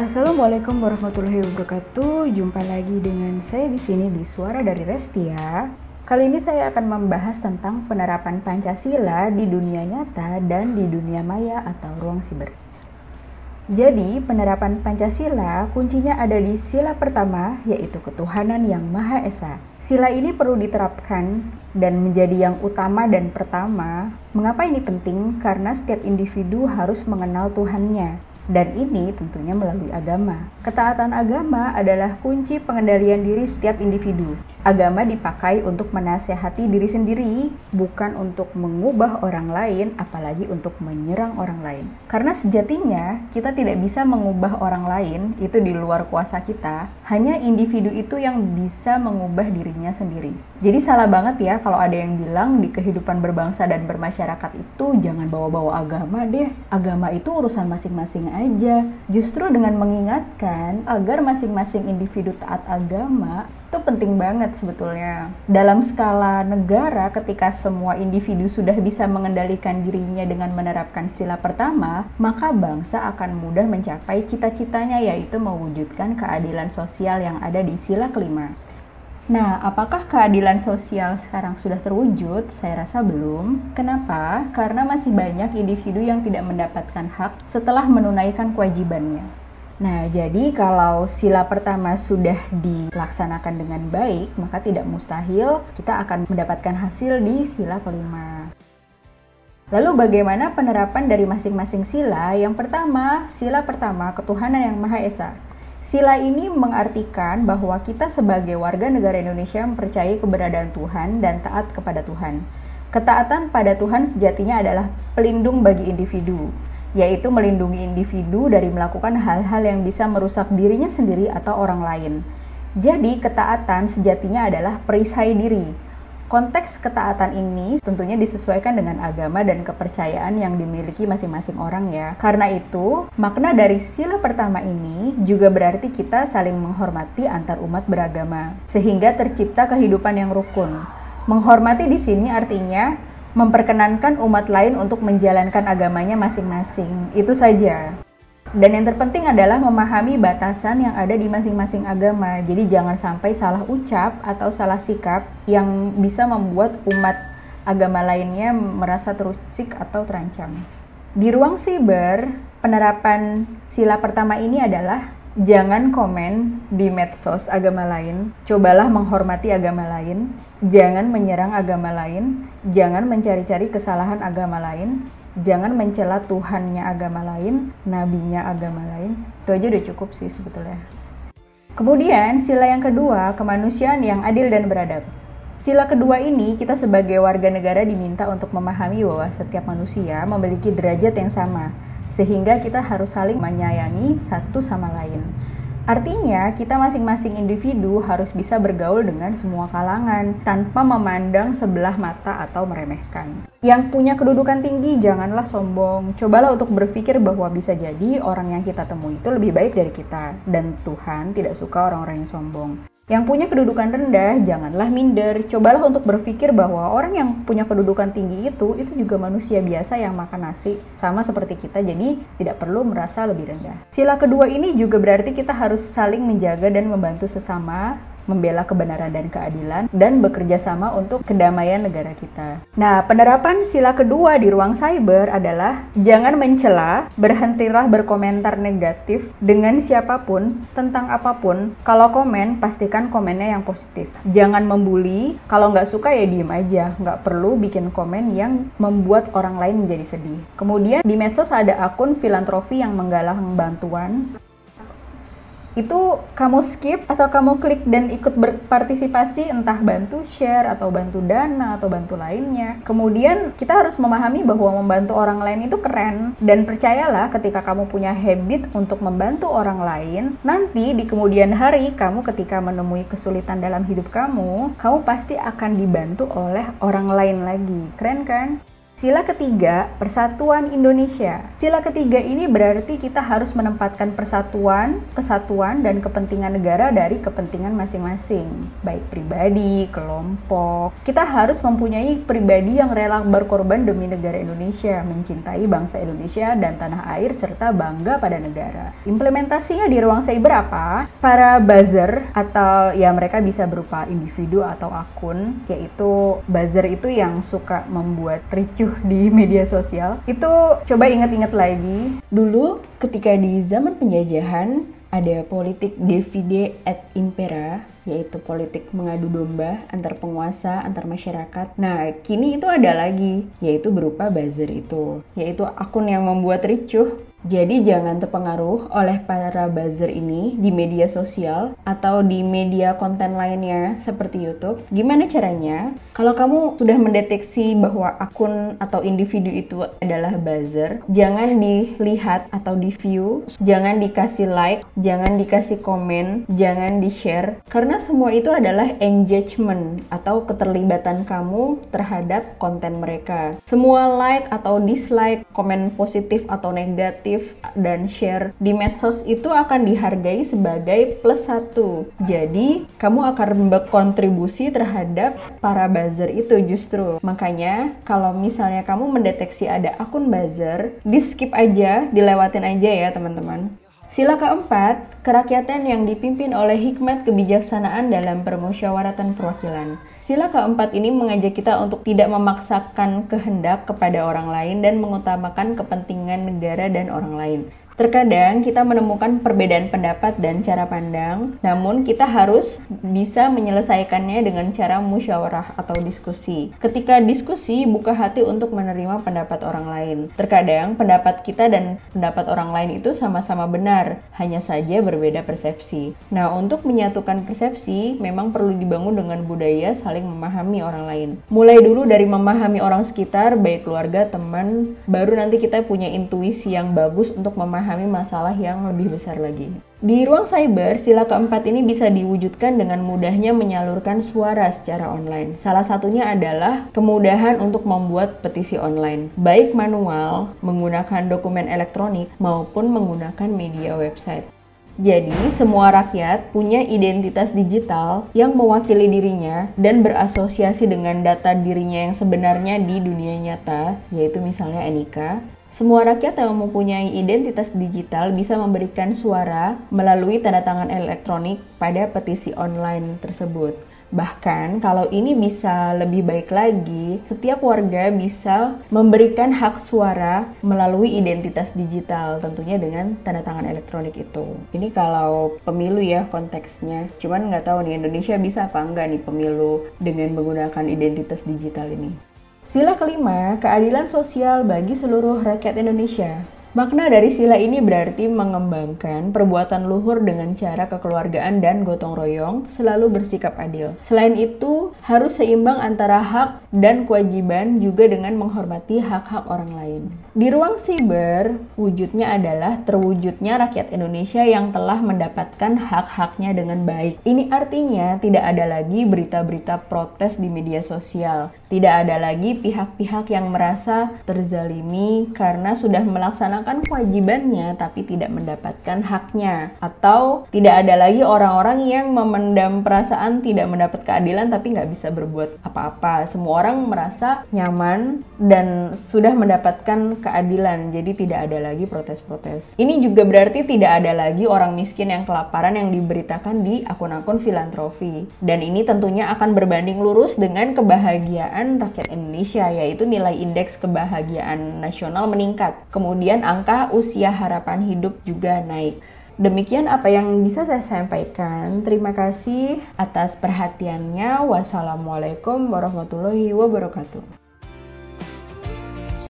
Assalamualaikum warahmatullahi wabarakatuh. Jumpa lagi dengan saya di sini di Suara dari Restia. Kali ini saya akan membahas tentang penerapan Pancasila di dunia nyata dan di dunia maya atau ruang siber. Jadi, penerapan Pancasila kuncinya ada di sila pertama, yaitu ketuhanan yang Maha Esa. Sila ini perlu diterapkan dan menjadi yang utama dan pertama. Mengapa ini penting? Karena setiap individu harus mengenal Tuhannya, dan ini tentunya melalui agama. Ketaatan agama adalah kunci pengendalian diri setiap individu. Agama dipakai untuk menasehati diri sendiri, bukan untuk mengubah orang lain, apalagi untuk menyerang orang lain. Karena sejatinya kita tidak bisa mengubah orang lain, itu di luar kuasa kita. Hanya individu itu yang bisa mengubah dirinya sendiri. Jadi salah banget ya kalau ada yang bilang di kehidupan berbangsa dan bermasyarakat itu jangan bawa-bawa agama deh. Agama itu urusan masing-masing. Justru dengan mengingatkan agar masing-masing individu taat agama itu penting banget sebetulnya. Dalam skala negara ketika semua individu sudah bisa mengendalikan dirinya dengan menerapkan sila pertama, maka bangsa akan mudah mencapai cita-citanya yaitu mewujudkan keadilan sosial yang ada di sila kelima. Nah, apakah keadilan sosial sekarang sudah terwujud? Saya rasa belum. Kenapa? Karena masih banyak individu yang tidak mendapatkan hak setelah menunaikan kewajibannya. Nah, jadi kalau sila pertama sudah dilaksanakan dengan baik, maka tidak mustahil kita akan mendapatkan hasil di sila kelima. Lalu bagaimana penerapan dari masing-masing sila? Yang pertama, sila pertama ketuhanan yang Maha Esa. Sila ini mengartikan bahwa kita sebagai warga negara Indonesia mempercayai keberadaan Tuhan dan taat kepada Tuhan. Ketaatan pada Tuhan sejatinya adalah pelindung bagi individu, yaitu melindungi individu dari melakukan hal-hal yang bisa merusak dirinya sendiri atau orang lain. Jadi, ketaatan sejatinya adalah perisai diri, Konteks ketaatan ini tentunya disesuaikan dengan agama dan kepercayaan yang dimiliki masing-masing orang ya. Karena itu, makna dari sila pertama ini juga berarti kita saling menghormati antar umat beragama, sehingga tercipta kehidupan yang rukun. Menghormati di sini artinya memperkenankan umat lain untuk menjalankan agamanya masing-masing. Itu saja. Dan yang terpenting adalah memahami batasan yang ada di masing-masing agama. Jadi jangan sampai salah ucap atau salah sikap yang bisa membuat umat agama lainnya merasa terusik atau terancam. Di ruang siber, penerapan sila pertama ini adalah jangan komen di medsos agama lain. Cobalah menghormati agama lain. Jangan menyerang agama lain. Jangan mencari-cari kesalahan agama lain jangan mencela Tuhannya agama lain, nabinya agama lain. Itu aja udah cukup sih sebetulnya. Kemudian sila yang kedua, kemanusiaan yang adil dan beradab. Sila kedua ini kita sebagai warga negara diminta untuk memahami bahwa setiap manusia memiliki derajat yang sama, sehingga kita harus saling menyayangi satu sama lain. Artinya, kita masing-masing individu harus bisa bergaul dengan semua kalangan tanpa memandang sebelah mata atau meremehkan. Yang punya kedudukan tinggi, janganlah sombong. Cobalah untuk berpikir bahwa bisa jadi orang yang kita temui itu lebih baik dari kita, dan Tuhan tidak suka orang-orang yang sombong. Yang punya kedudukan rendah, janganlah minder. Cobalah untuk berpikir bahwa orang yang punya kedudukan tinggi itu, itu juga manusia biasa yang makan nasi, sama seperti kita, jadi tidak perlu merasa lebih rendah. Sila kedua ini juga berarti kita harus saling menjaga dan membantu sesama, membela kebenaran dan keadilan, dan bekerja sama untuk kedamaian negara kita. Nah, penerapan sila kedua di ruang cyber adalah jangan mencela, berhentilah berkomentar negatif dengan siapa pun tentang apa pun. Kalau komen, pastikan komennya yang positif. Jangan membuli, kalau nggak suka ya diem aja. Nggak perlu bikin komen yang membuat orang lain menjadi sedih. Kemudian di medsos ada akun filantropi yang menggalang bantuan itu kamu skip atau kamu klik dan ikut berpartisipasi entah bantu share atau bantu dana atau bantu lainnya. Kemudian kita harus memahami bahwa membantu orang lain itu keren dan percayalah ketika kamu punya habit untuk membantu orang lain, nanti di kemudian hari kamu ketika menemui kesulitan dalam hidup kamu, kamu pasti akan dibantu oleh orang lain lagi. Keren kan? Sila ketiga, persatuan Indonesia. Sila ketiga ini berarti kita harus menempatkan persatuan, kesatuan, dan kepentingan negara dari kepentingan masing-masing, baik pribadi, kelompok. Kita harus mempunyai pribadi yang rela berkorban demi negara Indonesia, mencintai bangsa Indonesia dan tanah air, serta bangga pada negara. Implementasinya di ruang cyber apa? Para buzzer atau ya mereka bisa berupa individu atau akun, yaitu buzzer itu yang suka membuat ricuh di media sosial. Itu coba ingat-ingat lagi dulu ketika di zaman penjajahan ada politik divide et impera yaitu politik mengadu domba antar penguasa antar masyarakat. Nah, kini itu ada lagi yaitu berupa buzzer itu, yaitu akun yang membuat ricuh jadi jangan terpengaruh oleh para buzzer ini di media sosial atau di media konten lainnya seperti YouTube. Gimana caranya? Kalau kamu sudah mendeteksi bahwa akun atau individu itu adalah buzzer, jangan dilihat atau di-view, jangan dikasih like, jangan dikasih komen, jangan di-share karena semua itu adalah engagement atau keterlibatan kamu terhadap konten mereka. Semua like atau dislike, komen positif atau negatif dan share di medsos itu akan dihargai sebagai plus satu. Jadi, kamu akan berkontribusi terhadap para buzzer itu justru. Makanya, kalau misalnya kamu mendeteksi ada akun buzzer, di skip aja, dilewatin aja ya teman-teman. Sila keempat, kerakyatan yang dipimpin oleh hikmat kebijaksanaan dalam permusyawaratan perwakilan. Sila keempat ini mengajak kita untuk tidak memaksakan kehendak kepada orang lain dan mengutamakan kepentingan negara dan orang lain. Terkadang kita menemukan perbedaan pendapat dan cara pandang, namun kita harus bisa menyelesaikannya dengan cara musyawarah atau diskusi. Ketika diskusi, buka hati untuk menerima pendapat orang lain. Terkadang pendapat kita dan pendapat orang lain itu sama-sama benar, hanya saja berbeda persepsi. Nah, untuk menyatukan persepsi, memang perlu dibangun dengan budaya saling memahami orang lain. Mulai dulu dari memahami orang sekitar, baik keluarga, teman, baru nanti kita punya intuisi yang bagus untuk memahami memahami masalah yang lebih besar lagi. Di ruang cyber, sila keempat ini bisa diwujudkan dengan mudahnya menyalurkan suara secara online. Salah satunya adalah kemudahan untuk membuat petisi online, baik manual, menggunakan dokumen elektronik, maupun menggunakan media website. Jadi, semua rakyat punya identitas digital yang mewakili dirinya dan berasosiasi dengan data dirinya yang sebenarnya di dunia nyata, yaitu misalnya NIK, semua rakyat yang mempunyai identitas digital bisa memberikan suara melalui tanda tangan elektronik pada petisi online tersebut. Bahkan kalau ini bisa lebih baik lagi, setiap warga bisa memberikan hak suara melalui identitas digital, tentunya dengan tanda tangan elektronik itu. Ini kalau pemilu ya konteksnya. Cuman nggak tahu nih Indonesia bisa apa enggak nih pemilu dengan menggunakan identitas digital ini. Sila kelima, keadilan sosial bagi seluruh rakyat Indonesia. Makna dari sila ini berarti mengembangkan perbuatan luhur dengan cara kekeluargaan dan gotong royong, selalu bersikap adil. Selain itu, harus seimbang antara hak dan kewajiban juga dengan menghormati hak-hak orang lain. Di ruang siber, wujudnya adalah terwujudnya rakyat Indonesia yang telah mendapatkan hak-haknya dengan baik. Ini artinya tidak ada lagi berita-berita protes di media sosial. Tidak ada lagi pihak-pihak yang merasa terzalimi karena sudah melaksanakan melaksanakan kewajibannya tapi tidak mendapatkan haknya. Atau tidak ada lagi orang-orang yang memendam perasaan tidak mendapat keadilan tapi nggak bisa berbuat apa-apa. Semua orang merasa nyaman dan sudah mendapatkan keadilan jadi tidak ada lagi protes-protes. Ini juga berarti tidak ada lagi orang miskin yang kelaparan yang diberitakan di akun-akun filantropi. Dan ini tentunya akan berbanding lurus dengan kebahagiaan rakyat Indonesia yaitu nilai indeks kebahagiaan nasional meningkat. Kemudian angka usia harapan hidup juga naik. Demikian apa yang bisa saya sampaikan. Terima kasih atas perhatiannya. Wassalamualaikum warahmatullahi wabarakatuh.